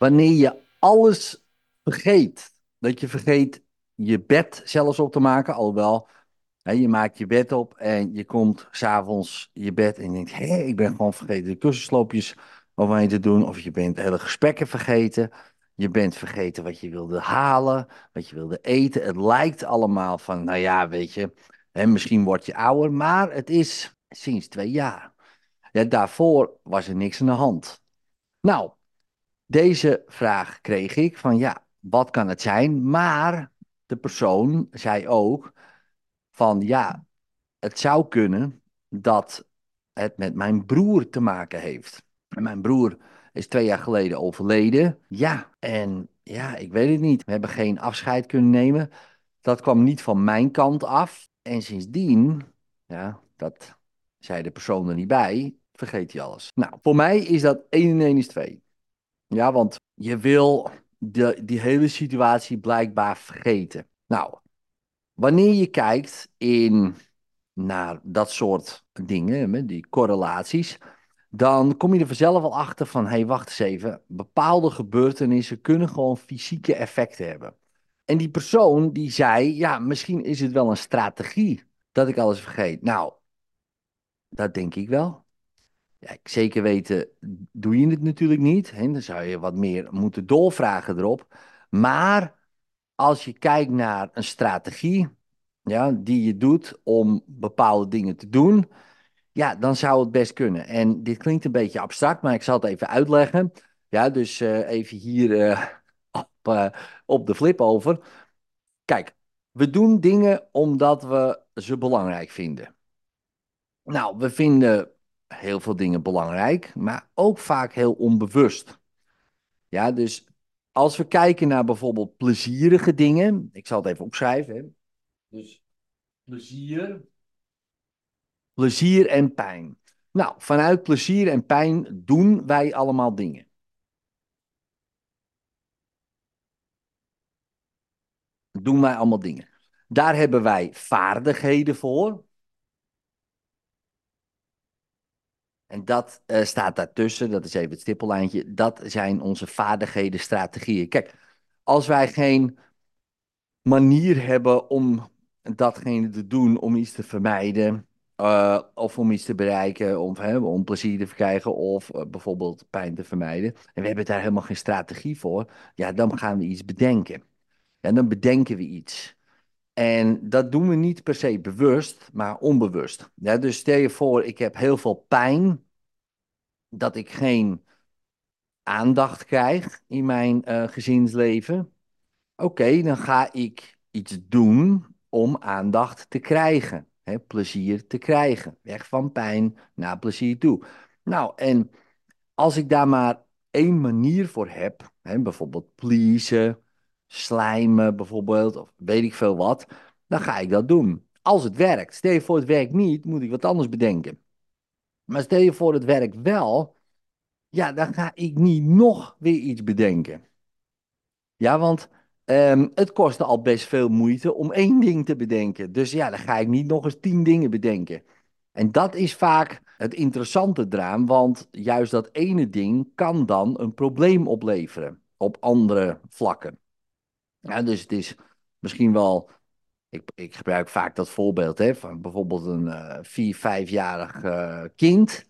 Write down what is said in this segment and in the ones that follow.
Wanneer je alles vergeet. Dat je vergeet je bed zelfs op te maken, alhoewel hè, je maakt je bed op en je komt s'avonds je bed en je denkt, hé, ik ben gewoon vergeten de kussensloopjes overheen te doen. Of je bent hele gesprekken vergeten. Je bent vergeten wat je wilde halen, wat je wilde eten. Het lijkt allemaal van, nou ja, weet je, hè, misschien word je ouder, maar het is sinds twee jaar. Ja, daarvoor was er niks aan de hand. Nou, deze vraag kreeg ik van ja, wat kan het zijn? Maar de persoon zei ook van ja, het zou kunnen dat het met mijn broer te maken heeft. Mijn broer is twee jaar geleden overleden. Ja, en ja, ik weet het niet. We hebben geen afscheid kunnen nemen. Dat kwam niet van mijn kant af. En sindsdien, ja, dat zei de persoon er niet bij, vergeet hij alles. Nou, voor mij is dat 1 en 1 is 2. Ja, want je wil de, die hele situatie blijkbaar vergeten. Nou, wanneer je kijkt in, naar dat soort dingen, die correlaties, dan kom je er vanzelf al achter van, hé, hey, wacht eens even, bepaalde gebeurtenissen kunnen gewoon fysieke effecten hebben. En die persoon die zei, ja, misschien is het wel een strategie dat ik alles vergeet. Nou, dat denk ik wel. Ja, zeker weten doe je het natuurlijk niet. Hè? Dan zou je wat meer moeten doorvragen erop. Maar als je kijkt naar een strategie ja, die je doet om bepaalde dingen te doen, ja, dan zou het best kunnen. En dit klinkt een beetje abstract, maar ik zal het even uitleggen. Ja, dus uh, even hier uh, op, uh, op de flip over. Kijk, we doen dingen omdat we ze belangrijk vinden. Nou, we vinden heel veel dingen belangrijk, maar ook vaak heel onbewust. Ja, dus als we kijken naar bijvoorbeeld plezierige dingen, ik zal het even opschrijven. Dus plezier, plezier en pijn. Nou, vanuit plezier en pijn doen wij allemaal dingen. Doen wij allemaal dingen. Daar hebben wij vaardigheden voor. En dat uh, staat daartussen, dat is even het stippellijntje. Dat zijn onze vaardigheden, strategieën. Kijk, als wij geen manier hebben om datgene te doen, om iets te vermijden, uh, of om iets te bereiken, om, hè, om plezier te verkrijgen, of uh, bijvoorbeeld pijn te vermijden, en we hebben daar helemaal geen strategie voor, ja, dan gaan we iets bedenken. En dan bedenken we iets. En dat doen we niet per se bewust, maar onbewust. Ja, dus stel je voor, ik heb heel veel pijn, dat ik geen aandacht krijg in mijn uh, gezinsleven. Oké, dan ga ik iets doen om aandacht te krijgen, hè, plezier te krijgen. Weg van pijn naar plezier toe. Nou, en als ik daar maar één manier voor heb, hè, bijvoorbeeld pleasen, slijmen bijvoorbeeld, of weet ik veel wat, dan ga ik dat doen. Als het werkt. Stel je voor het werkt niet, moet ik wat anders bedenken. Maar stel je voor het werkt wel, ja, dan ga ik niet nog weer iets bedenken. Ja, want um, het kostte al best veel moeite om één ding te bedenken. Dus ja, dan ga ik niet nog eens tien dingen bedenken. En dat is vaak het interessante eraan, want juist dat ene ding kan dan een probleem opleveren op andere vlakken. Ja, dus het is misschien wel. Ik, ik gebruik vaak dat voorbeeld hè, van bijvoorbeeld een uh, vier, vijfjarig uh, kind.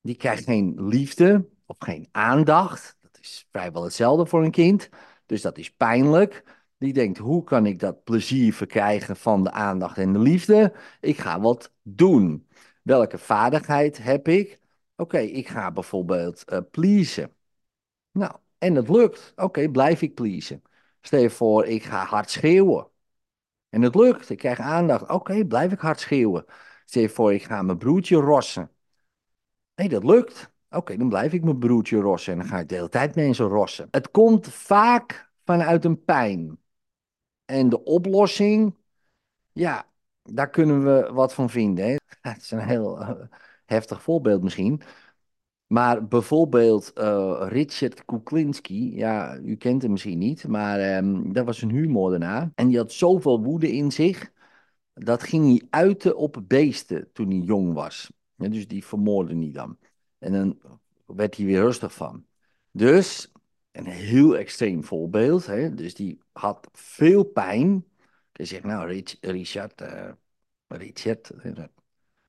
Die krijgt geen liefde of geen aandacht. Dat is vrijwel hetzelfde voor een kind. Dus dat is pijnlijk. Die denkt, hoe kan ik dat plezier verkrijgen van de aandacht en de liefde? Ik ga wat doen. Welke vaardigheid heb ik? Oké, ik ga bijvoorbeeld uh, pleasen. Nou, en het lukt. Oké, blijf ik pleasen. Stel je voor, ik ga hard schreeuwen. En het lukt, ik krijg aandacht. Oké, blijf ik hard schreeuwen. Stel je voor, ik ga mijn broertje rossen. Nee, dat lukt. Oké, dan blijf ik mijn broertje rossen en dan ga ik de hele tijd mensen rossen. Het komt vaak vanuit een pijn. En de oplossing, ja, daar kunnen we wat van vinden. Het is een heel uh, heftig voorbeeld misschien. Maar bijvoorbeeld uh, Richard Kuklinski, ja, u kent hem misschien niet, maar um, dat was een huurmoordenaar. En die had zoveel woede in zich, dat ging hij uiten op beesten toen hij jong was. Dus die vermoordde hij dan. En dan werd hij weer rustig van. Dus een heel extreem voorbeeld. Hè? Dus die had veel pijn. Je zegt, nou, Rich, Richard, uh, Richard,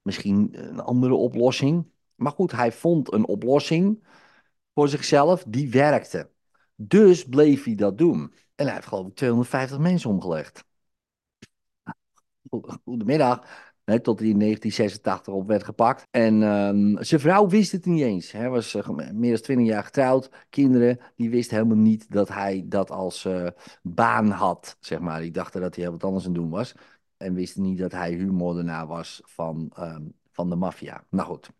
misschien een andere oplossing. Maar goed, hij vond een oplossing voor zichzelf die werkte. Dus bleef hij dat doen. En hij heeft geloof ik 250 mensen omgelegd. Goedemiddag. Tot hij in 1986 op werd gepakt. En um, zijn vrouw wist het niet eens. Hij was uh, meer dan 20 jaar getrouwd. Kinderen, die wisten helemaal niet dat hij dat als uh, baan had. Zeg maar. Die dachten dat hij wat anders aan het doen was. En wisten niet dat hij huurmoordenaar was van, um, van de maffia. Nou goed.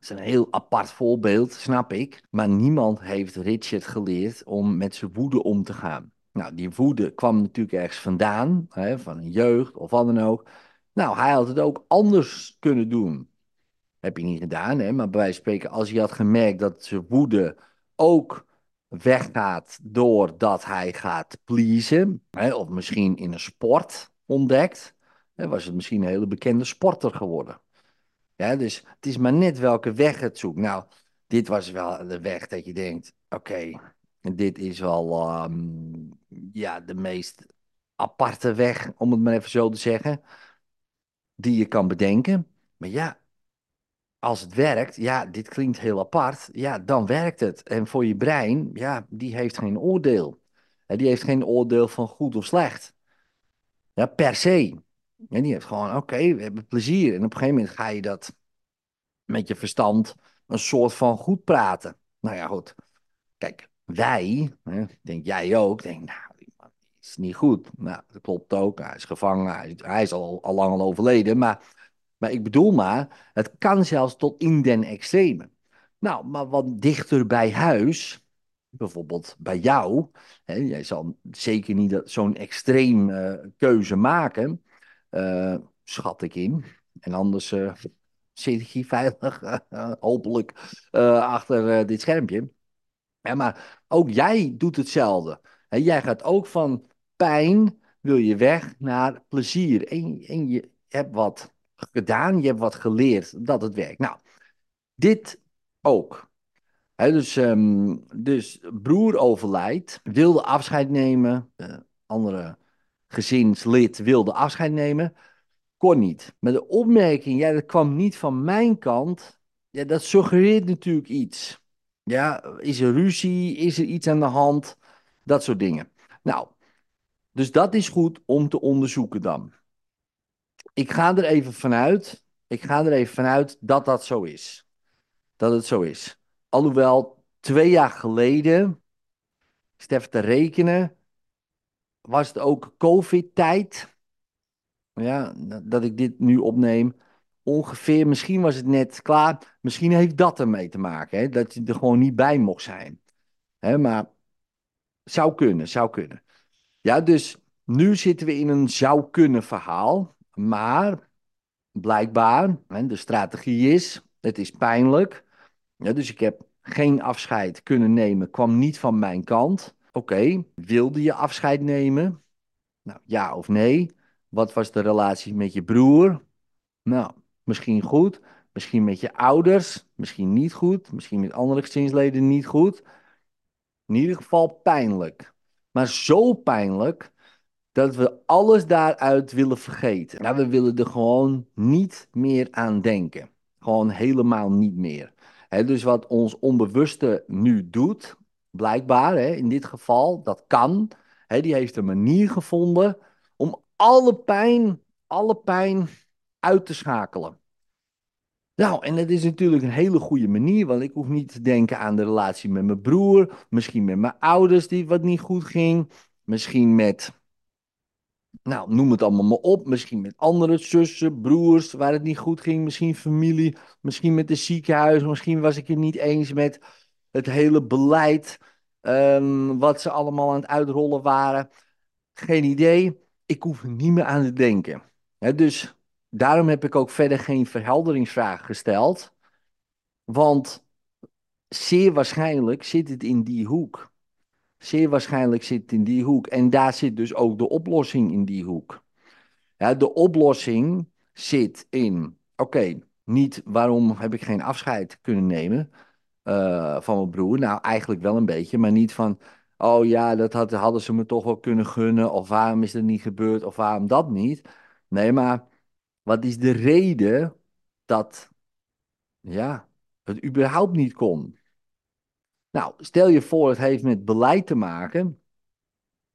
Is een heel apart voorbeeld, snap ik. Maar niemand heeft Richard geleerd om met zijn woede om te gaan. Nou, die woede kwam natuurlijk ergens vandaan, hè, van een jeugd of wat dan ook. Nou, hij had het ook anders kunnen doen. Heb je niet gedaan, hè? maar bij wijze van spreken, als hij had gemerkt dat zijn woede ook weggaat doordat hij gaat pleasen, hè, of misschien in een sport ontdekt, hè, was het misschien een hele bekende sporter geworden. Ja, dus het is maar net welke weg het zoekt. Nou, dit was wel de weg dat je denkt, oké, dit is wel um, ja, de meest aparte weg, om het maar even zo te zeggen, die je kan bedenken. Maar ja, als het werkt, ja, dit klinkt heel apart, ja, dan werkt het. En voor je brein, ja, die heeft geen oordeel. Die heeft geen oordeel van goed of slecht. Ja, per se. En die heeft gewoon, oké, we hebben plezier. En op een gegeven moment ga je dat met je verstand een soort van goed praten. Nou ja, goed. Kijk, wij, hè, denk jij ook, denk, nou, die man is niet goed. Nou, dat klopt ook. Hij is gevangen, hij is, al, al lang al overleden. Maar, maar ik bedoel maar, het kan zelfs tot in den extreme. Nou, maar wat dichter bij huis, bijvoorbeeld bij jou, hè, jij zal zeker niet zo'n extreem uh, keuze maken, schat ik in. En anders uh, zit ik hier veilig, hopelijk, achter dit schermpje. Ja, maar ook jij doet hetzelfde. jij gaat ook van pijn, wil je weg naar plezier. En, en je hebt wat gedaan, je hebt wat geleerd dat het werkt. Nou, dit ook. dus, um, dus broer overlijdt, wilde afscheid nemen. De andere gezinslid wilde afscheid nemen. Kon niet. Met de opmerking, ja, dat kwam niet van mijn kant. Ja, dat suggereert natuurlijk iets. Ja, is er ruzie? Is er iets aan de hand? Dat soort dingen. Nou, dus dat is goed om te onderzoeken dan. Ik ga er even vanuit, ik ga er even vanuit dat dat zo is. Dat het zo is. Alhoewel, twee jaar geleden, even te rekenen, was het ook COVID-tijd. Ja, dat ik dit nu opneem ongeveer, misschien was het net klaar, misschien heeft dat ermee te maken, hè, dat je er gewoon niet bij mocht zijn. Hè, maar zou kunnen, zou kunnen. Ja, dus nu zitten we in een zou kunnen verhaal, maar blijkbaar, hè, de strategie is, het is pijnlijk. Ja, dus ik heb geen afscheid kunnen nemen, kwam niet van mijn kant. Oké, wilde je afscheid nemen? Nou, ja of nee? Wat was de relatie met je broer? Nou, Misschien goed, misschien met je ouders, misschien niet goed, misschien met andere gezinsleden niet goed. In ieder geval pijnlijk. Maar zo pijnlijk dat we alles daaruit willen vergeten. Nou, we willen er gewoon niet meer aan denken. Gewoon helemaal niet meer. dus wat ons onbewuste nu doet, blijkbaar, in dit geval, dat kan. die heeft een manier gevonden om alle pijn, alle pijn uit te schakelen. Nou, en dat is natuurlijk een hele goede manier, want ik hoef niet te denken aan de relatie met mijn broer, misschien met mijn ouders die wat niet goed ging, misschien met, nou, noem het allemaal maar op, misschien met andere zussen, broers waar het niet goed ging, misschien familie, misschien met de ziekenhuis, misschien was ik het niet eens met het hele beleid, um, wat ze allemaal aan het uitrollen waren. Geen idee, ik hoef niet meer aan te denken. dus daarom heb ik ook verder geen verhelderingsvraag gesteld. Want zeer waarschijnlijk zit het in die hoek. Zeer waarschijnlijk zit het in die hoek. En daar zit dus ook de oplossing in die hoek. De oplossing zit in, oké, niet waarom heb ik geen afscheid kunnen nemen. Eh, van mijn broer? Nou, eigenlijk wel een beetje, maar niet van, oh ja, dat had, hadden ze me toch wel kunnen gunnen, of waarom is dat niet gebeurd, of waarom dat niet. Nee, maar wat is de reden dat, ja, het überhaupt niet kon? Nou, stel je voor, het heeft met beleid te maken,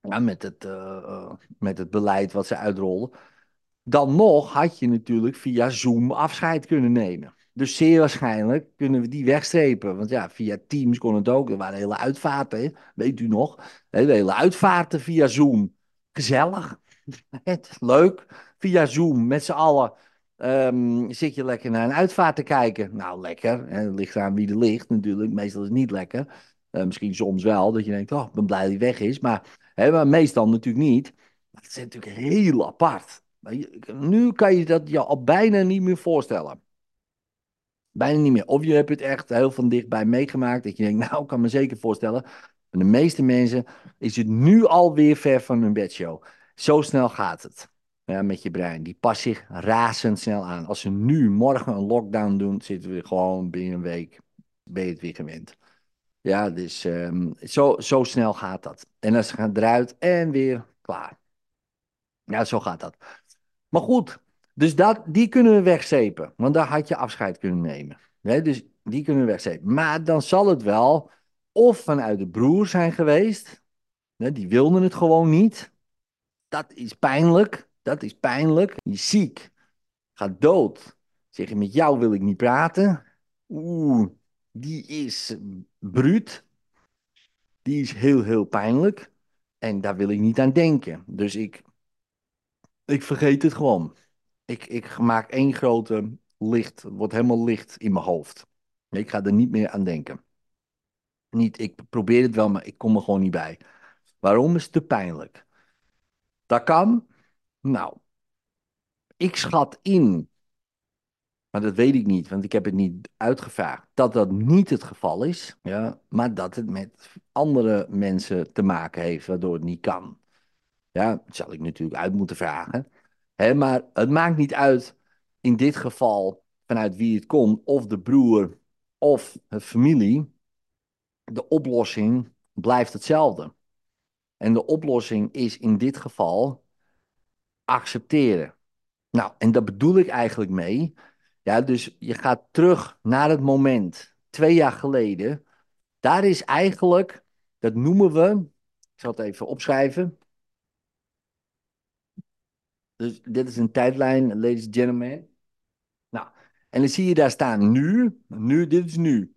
ja, met, het, eh, eh, met het beleid wat ze uitrollen. Dan nog had je natuurlijk via Zoom afscheid kunnen nemen. Dus zeer waarschijnlijk kunnen we die wegstrepen. Want ja, via Teams kon het ook. Er waren hele uitvaarten, weet u nog? Hele uitvaarten via Zoom. Gezellig. Leuk. Via Zoom, met z'n allen. Ehm, zit je lekker naar een uitvaart te kijken? Nou, lekker. Het ligt aan wie er ligt natuurlijk. Meestal is het niet lekker. Uh, misschien soms wel, dat je denkt, oh, ik ben blij dat hij weg is. Maar, hè, maar meestal natuurlijk niet. Maar het is natuurlijk heel apart. Nu kan je dat je al bijna niet meer voorstellen. Bijna niet meer. Of je hebt het echt heel van dichtbij meegemaakt. Dat je denkt, nou, ik kan me zeker voorstellen. Van de meeste mensen is het nu alweer ver van hun bedshow. Zo snel gaat het ja, met je brein. Die past zich razendsnel aan. Als ze nu morgen een lockdown doen, zitten we gewoon binnen een week. Ben je het weer gewend. Ja, dus ehm, zo, zo snel gaat dat. En dan gaat eruit en weer klaar. Ja, zo gaat dat. Maar goed, dus dat, die kunnen we wegzepen. Want daar had je afscheid kunnen nemen. dus die kunnen we wegzepen. Maar dan zal het wel of vanuit de broer zijn geweest. die wilden het gewoon niet. Dat is pijnlijk. Dat is pijnlijk. Je is ziek. Gaat dood. Zeg je, met jou wil ik niet praten. Oeh, die is bruut. Die is heel, heel pijnlijk. En daar wil ik niet aan denken. Dus ik, ik vergeet het gewoon. Ik, ik maak één grote licht. Wordt helemaal licht in mijn hoofd. Ik ga er niet meer aan denken. Niet, ik probeer het wel, maar ik kom er gewoon niet bij. Waarom is het te pijnlijk? Dat kan. Nou, ik schat in, maar dat weet ik niet, want ik heb het niet uitgevraagd, dat dat niet het geval is, ja, maar dat het met andere mensen te maken heeft, waardoor het niet kan. Ja, dat zal ik natuurlijk uit moeten vragen. Maar het maakt niet uit in dit geval vanuit wie het komt, of de broer of de familie. De oplossing blijft hetzelfde. En de oplossing is in dit geval accepteren. Nou, en daar bedoel ik eigenlijk mee. Ja, dus je gaat terug naar het moment, twee jaar geleden. Daar is eigenlijk, dat noemen we, ik zal het even opschrijven. Dus dit is een tijdlijn, ladies and gentlemen. Nou, en dan zie je daar staan nu, nu, dit is nu.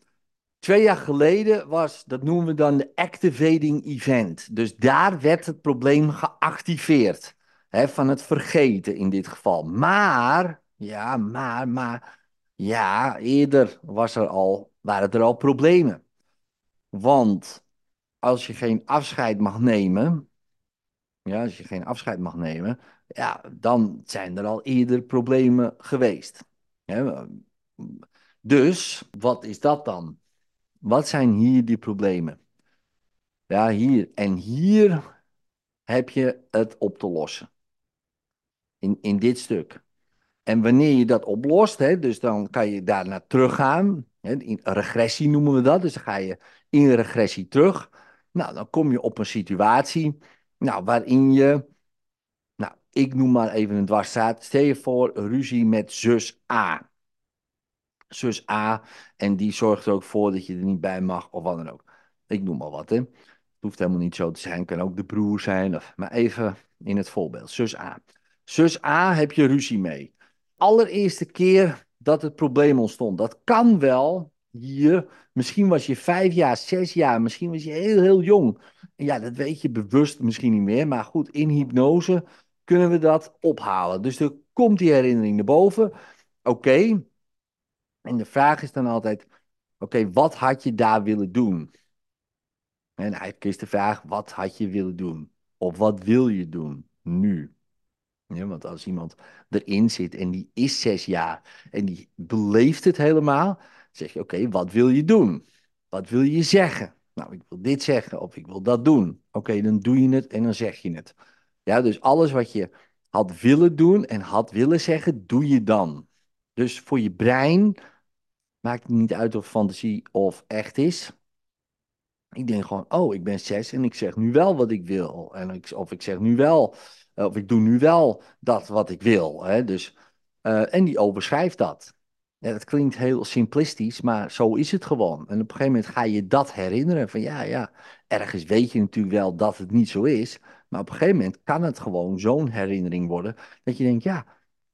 Twee jaar geleden was, dat noemen we dan de activating event. Dus daar werd het probleem geactiveerd van het vergeten in dit geval. Maar, ja, maar, maar, ja, eerder was er al, waren er al problemen. Want als je geen afscheid mag nemen, ja, als je geen afscheid mag nemen, ja, dan zijn er al eerder problemen geweest. dus, wat is dat dan? Wat zijn hier die problemen? Ja, hier. En hier heb je het op te lossen in, in dit stuk. En wanneer je dat oplost, hè, dus dan kan je daar naar teruggaan. Hè, in regressie noemen we dat. Dus dan ga je in regressie terug. Nou, dan kom je op een situatie nou, waarin je, ik noem maar even een dwarsstraat. Stel je voor ruzie met zus A. Zus A, en die zorgt er ook voor dat je er niet bij mag, of wat dan ook. Ik noem maar wat, hè. Het hoeft helemaal niet zo te zijn, kan ook de broer zijn, of, maar even in het voorbeeld. Zus A. Zus A heb je ruzie mee. Allereerste keer dat het probleem ontstond. Dat kan wel hier. Misschien was je vijf jaar, zes jaar, misschien was je heel, heel jong. En ja, dat weet je bewust misschien niet meer. Maar goed, in hypnose kunnen we dat ophalen. Dus er komt die herinnering naar boven. Oké. En de vraag is dan altijd: oké, wat had je daar willen doen? En eigenlijk is de vraag: wat had je willen doen? Of wat wil je doen nu? Ja, want als iemand erin zit en die is zes jaar en die beleeft het helemaal, zeg je: Oké, wat wil je doen? Wat wil je zeggen? Nou, ik wil dit zeggen of ik wil dat doen. Oké, dan doe je het en dan zeg je het. Ja, dus alles wat je had willen doen en had willen zeggen, doe je dan. Dus voor je brein, Maakt niet uit of fantasie of echt is. Ik denk gewoon, oh, ik ben zes en ik zeg nu wel wat ik wil. En of ik zeg nu wel, of ik doe nu wel dat wat ik wil. Hè? Dus, uh, en die overschrijft dat. Dat klinkt heel simplistisch, maar zo is het gewoon. En op een gegeven moment ga je dat herinneren. Van ja, ja, ergens weet je natuurlijk wel dat het niet zo is. Maar op een gegeven moment kan het gewoon zo'n herinnering worden. Dat je denkt, ja,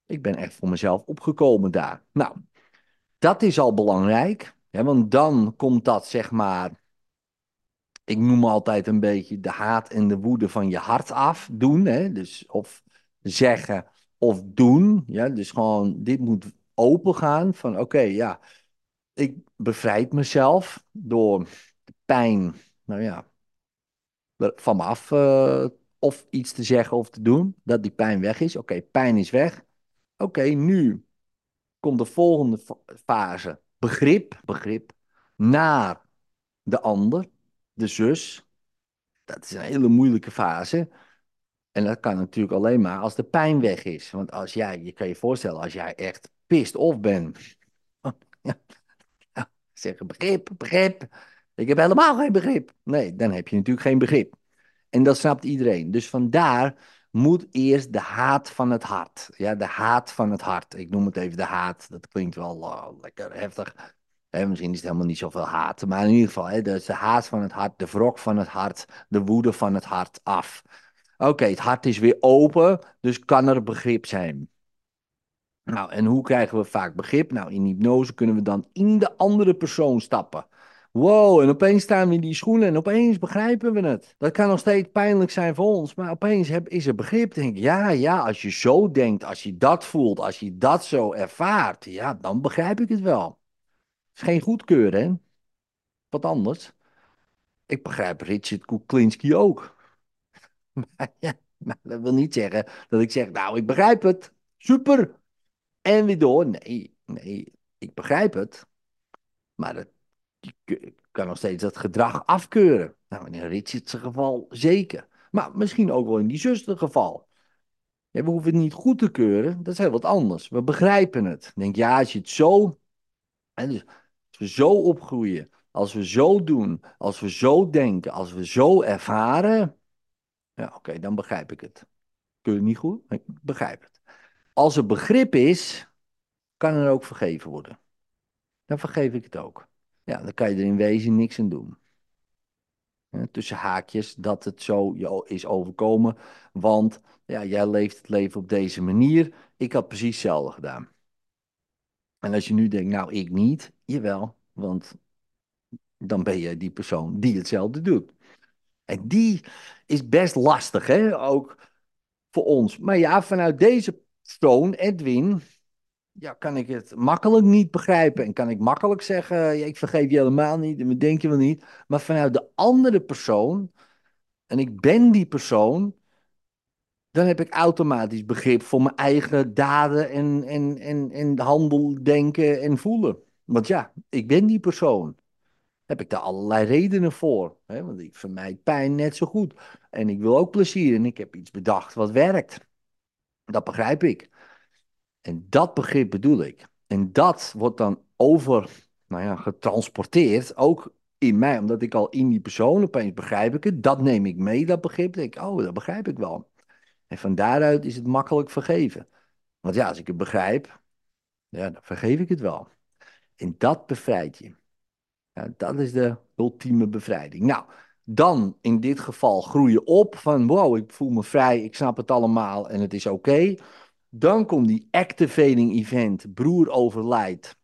ik ben echt voor mezelf opgekomen daar. Nou, dat is al belangrijk. Hè, want dan komt dat, zeg maar, ik noem altijd een beetje de haat en de woede van je hart af doen. Hè? Dus of zeggen of doen. Ja? Dus gewoon, dit moet open gaan van oké, ja, ik bevrijd mezelf door de pijn, nou ja, van me af uh, of iets te zeggen of te doen, dat die pijn weg is. Oké, pijn is weg. Oké, nu komt de volgende fase. Begrip, begrip naar de ander, de zus. Dat is een hele moeilijke fase. En dat kan natuurlijk alleen maar als de pijn weg is. Want als jij, je kan je voorstellen, als jij echt pist of ben. Ja, zeggen begrip, begrip. Ik heb helemaal geen begrip. Nee, dan heb je natuurlijk geen begrip. En dat snapt iedereen. Dus vandaar moet eerst de haat van het hart. Ja, de haat van het hart. Ik noem het even de haat. Dat klinkt wel uh, lekker heftig. misschien is het helemaal niet zoveel haat. Maar in ieder geval, dus de haat van het hart, de wrok van het hart, de woede van het hart af. Oké, het hart is weer open, dus kan er begrip zijn. Nou, en hoe krijgen we vaak begrip? Nou, in hypnose kunnen we dan in de andere persoon stappen. Wow, en opeens staan we in die schoenen en opeens begrijpen we het. Dat kan nog steeds pijnlijk zijn voor ons, maar opeens heb, is er begrip. Denk ik, ja, ja, als je zo denkt, als je dat voelt, als je dat zo ervaart, ja, dan begrijp ik het wel. Het is geen goedkeuren, hè? Wat anders. Ik begrijp Richard Kuklinski ook. Maar ja, maar dat wil niet zeggen dat ik zeg, nou, ik begrijp het. Super. En weer door. Nee, nee, ik begrijp het. Maar het, je kan nog steeds dat gedrag afkeuren. Nou, in Richard's geval zeker. Maar misschien ook wel in die zuster geval. We hoeven het niet goed te keuren, dat is heel wat anders. We begrijpen het. Denk, ja, als je het zo. Hè, dus als we zo opgroeien, als we zo doen, als we zo denken, als we zo ervaren. Ja, oké, dan begrijp ik het. Kun je niet goed? Ik begrijp het. Als er begrip is, kan er ook vergeven worden. Dan vergeef ik het ook. Ja, dan kan je er in wezen niks aan doen. tussen haakjes dat het zo is overkomen. Want ja, jij leeft het leven op deze manier. Ik had precies hetzelfde gedaan. En als je nu denkt, nou ik niet, jawel, want dan ben je die persoon die hetzelfde doet. En die is best lastig, hè? ook voor ons. Maar ja, vanuit deze persoon, Edwin, ja, kan ik het makkelijk niet begrijpen. En kan ik makkelijk zeggen, ja, ik vergeef je helemaal niet en denk je wel niet. Maar vanuit de andere persoon, en ik ben die persoon, dan heb ik automatisch begrip voor mijn eigen daden en, en, en, en handel, denken en voelen. Want ja, ik ben die persoon. Heb ik daar allerlei redenen voor. Hè? Want ik vermijd pijn net zo goed. En ik wil ook plezier en ik heb iets bedacht wat werkt. Dat begrijp ik. En dat begrip bedoel ik. En dat wordt dan over, nou ja, getransporteerd, ook in mij, omdat ik al in die persoon opeens begrijp ik het. Dat neem ik mee, dat begrip. denk ik, oh, dat begrijp ik wel. En van daaruit is het makkelijk vergeven. Want ja, als ik het begrijp, ja, dan vergeef ik het wel. En dat bevrijdt je. Ja, dat is de ultieme bevrijding. Nou, dan in dit geval groei je op van wow, ik voel me vrij, ik snap het allemaal en het is oké. Dan komt die activating event, broer overlijdt.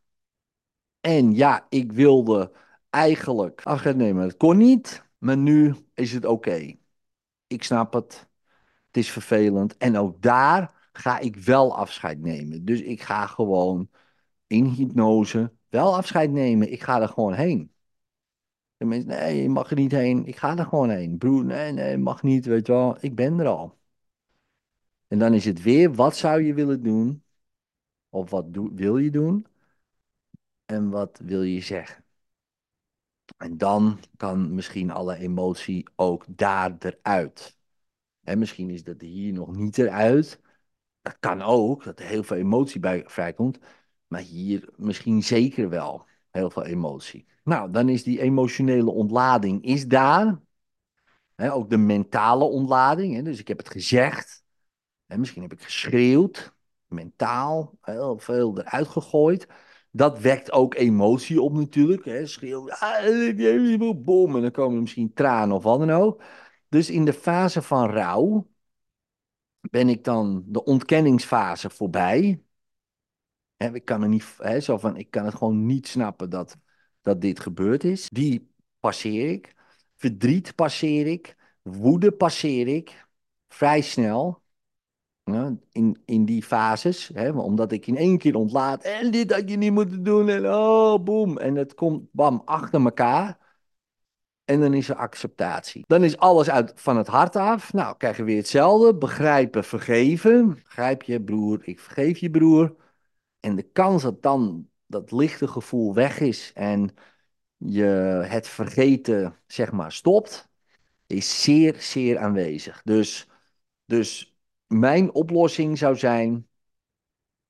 En ja, ik wilde eigenlijk afscheid nemen. Het kon niet, maar nu is het oké. Ik snap het. Het is vervelend. En ook daar ga ik wel afscheid nemen. Dus ik ga gewoon in hypnose wel afscheid nemen. Ik ga er gewoon heen. De mensen, nee, je mag er niet heen. Ik ga er gewoon heen. Broer, nee, nee, mag niet, weet je wel. Ik ben er al. En dan is het weer, wat zou je willen doen? Of wat wil je doen? En wat wil je zeggen? En dan kan misschien alle emotie ook daar eruit. En misschien is dat hier nog niet eruit. Dat kan ook, dat er heel veel emotie bij vrijkomt. Maar hier misschien zeker wel. Heel veel emotie. Nou, dan is die emotionele ontlading is daar. Ook de mentale ontlading. Dus ik heb het gezegd. Hè, misschien heb ik geschreeuwd. Mentaal. Heel veel eruit gegooid. Dat wekt ook emotie op natuurlijk. Hè, schreeuw. Ah, bom. En dan komen misschien tranen of wat dan ook. Dus in de fase van rouw ben ik dan de ontkenningsfase voorbij. Hè, ik kan er niet, zo van, ik kan het gewoon niet snappen dat, dat dit gebeurd is. Die passeer ik. Verdriet passeer ik. Woede passeer ik. Vrij snel. In, in die fases. Hè, omdat ik in één keer ontlaat. En dit had je niet moeten doen. En oh, boem. En het komt bam achter elkaar. En dan is er acceptatie. Dan is alles uit, van het hart af. Nou, krijgen we weer hetzelfde. Begrijpen, vergeven. Begrijp je, broer, ik vergeef je, broer. En de kans dat dan dat lichte gevoel weg is en je het vergeten, zeg maar, stopt, is zeer, zeer aanwezig. Dus, dus mijn oplossing zou zijn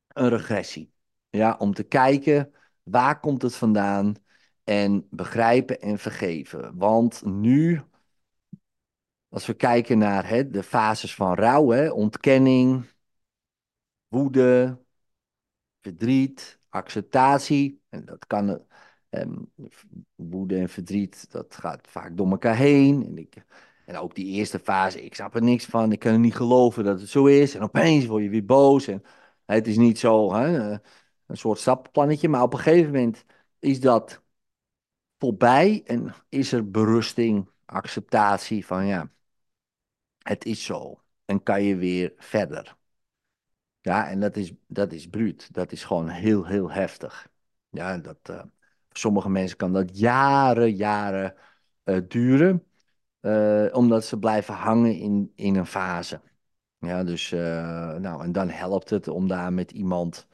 een regressie. Ja, om te kijken waar komt het vandaan en begrijpen en vergeven. Want nu, als we kijken naar hè, de fases van rouw, hè, ontkenning, woede, verdriet, acceptatie. En dat kan, um, woede en verdriet, dat gaat vaak door elkaar heen. En, ik, en ook die eerste fase, ik snap er niks van, ik kan er niet geloven dat het zo is. En opeens word je weer boos. En het is niet zo hè, een soort stappenplannetje, maar op een gegeven moment is dat voorbij en is er berusting, acceptatie van ja, het is zo. En kan je weer verder. Ja, en dat is, dat is bruut. Dat is gewoon heel, heel heftig. Ja, dat, uh, voor sommige mensen kan dat jaren, jaren uh, duren. Uh, omdat ze blijven hangen in, in een fase. Ja, dus, nou, en dan helpt het om daar met iemand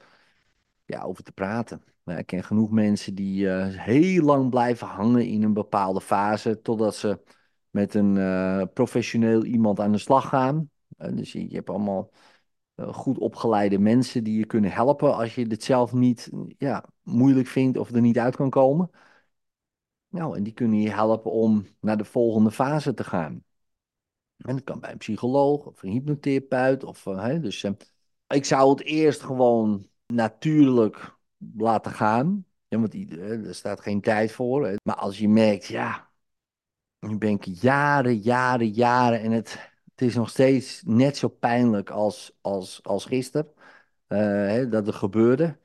ja, over te praten. Nou, ik ken genoeg mensen die heel lang blijven hangen in een bepaalde fase, totdat ze met een professioneel iemand aan de slag gaan. dus je, hebt allemaal eh, goed opgeleide mensen die je kunnen helpen als je dit zelf niet ja, moeilijk vindt of er niet uit kan komen. Nou, en die kunnen je helpen om naar de volgende fase te gaan. En dat kan bij een psycholoog of een hypnotherapeut. Of, uh, hè, dus uh, ik zou het eerst gewoon natuurlijk laten gaan. Ja, want er staat geen tijd voor. Maar als je merkt, ja, nu ben jaren, jaren, jaren en het, het is nog steeds net zo pijnlijk als, als, als gisteren uh, dat er gebeurde.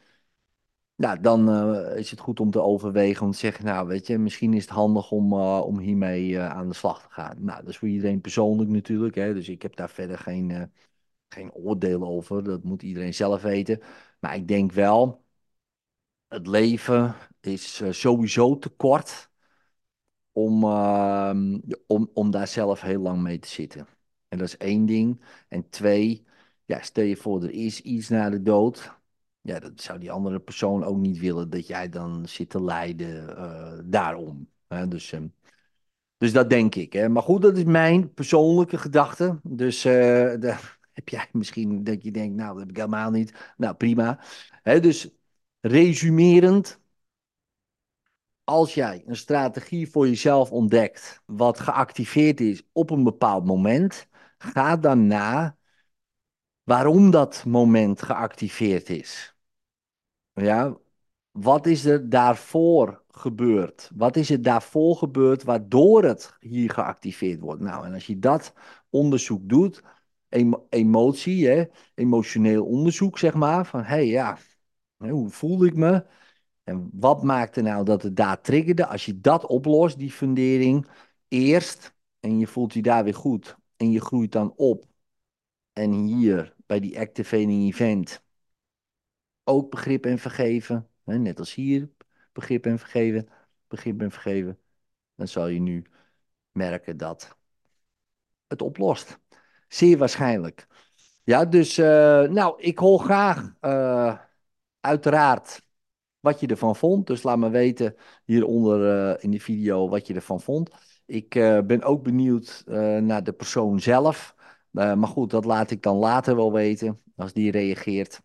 Nou, dan uh, is het goed om te overwegen om te zeggen, nou weet je, misschien is het handig om, uh, om hiermee aan de slag te gaan. Nou, dat is voor iedereen persoonlijk natuurlijk, hè, dus ik heb daar verder geen, geen oordeel over. Dat moet iedereen zelf weten. Maar ik denk wel, het leven is sowieso te kort om, ehm, om, om daar zelf heel lang mee te zitten. En dat is één ding. En twee, ja, stel je voor, er is iets na de dood. Ja, dat zou die andere persoon ook niet willen dat jij dan zit te lijden uh, daarom. Hè? Dus, uh, dus dat denk ik. Hè? Maar goed, dat is mijn persoonlijke gedachte. Dus uh, heb jij misschien dat je denkt, nou, dat heb ik helemaal niet. Nou, prima. Hè? Dus resumerend, als jij een strategie voor jezelf ontdekt, wat geactiveerd is op een bepaald moment, Ga dan na waarom dat moment geactiveerd is. Ja, wat is er daarvoor gebeurd? Wat is er daarvoor gebeurd waardoor het hier geactiveerd wordt? Nou, en als je dat onderzoek doet, emotie, hè, emotioneel onderzoek, zeg maar, van hé hey, ja, hoe voel ik me? En wat maakte nou dat het daar triggerde? Als je dat oplost, die fundering, eerst, en je voelt je daar weer goed, en je groeit dan op. En hier bij die activating event ook begrip en vergeven. Hè, net als hier begrip en vergeven, begrip en vergeven. Dan zal je nu merken dat het oplost. Zeer waarschijnlijk. Ja, dus uh, nou, ik hoor graag uh, uiteraard wat je ervan vond. Dus laat me weten hieronder uh, in de video wat je ervan vond. Ik ben ook benieuwd naar de persoon zelf. Uh, maar goed, dat laat ik dan later wel weten. Als die reageert.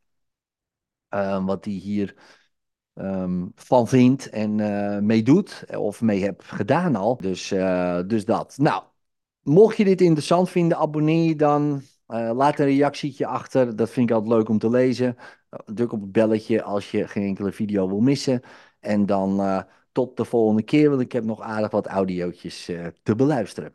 wat die hier ehm, van vindt en uh, meedoet of mee hebt gedaan al. Dus, dus dat. Nou, mocht je dit interessant vinden, abonneer je dan. Laat een reactietje achter. Dat vind ik altijd leuk om te lezen. druk op het belletje als je geen enkele video wil missen. En dan tot de volgende keer, want ik heb nog aardig wat audiootjes te beluisteren.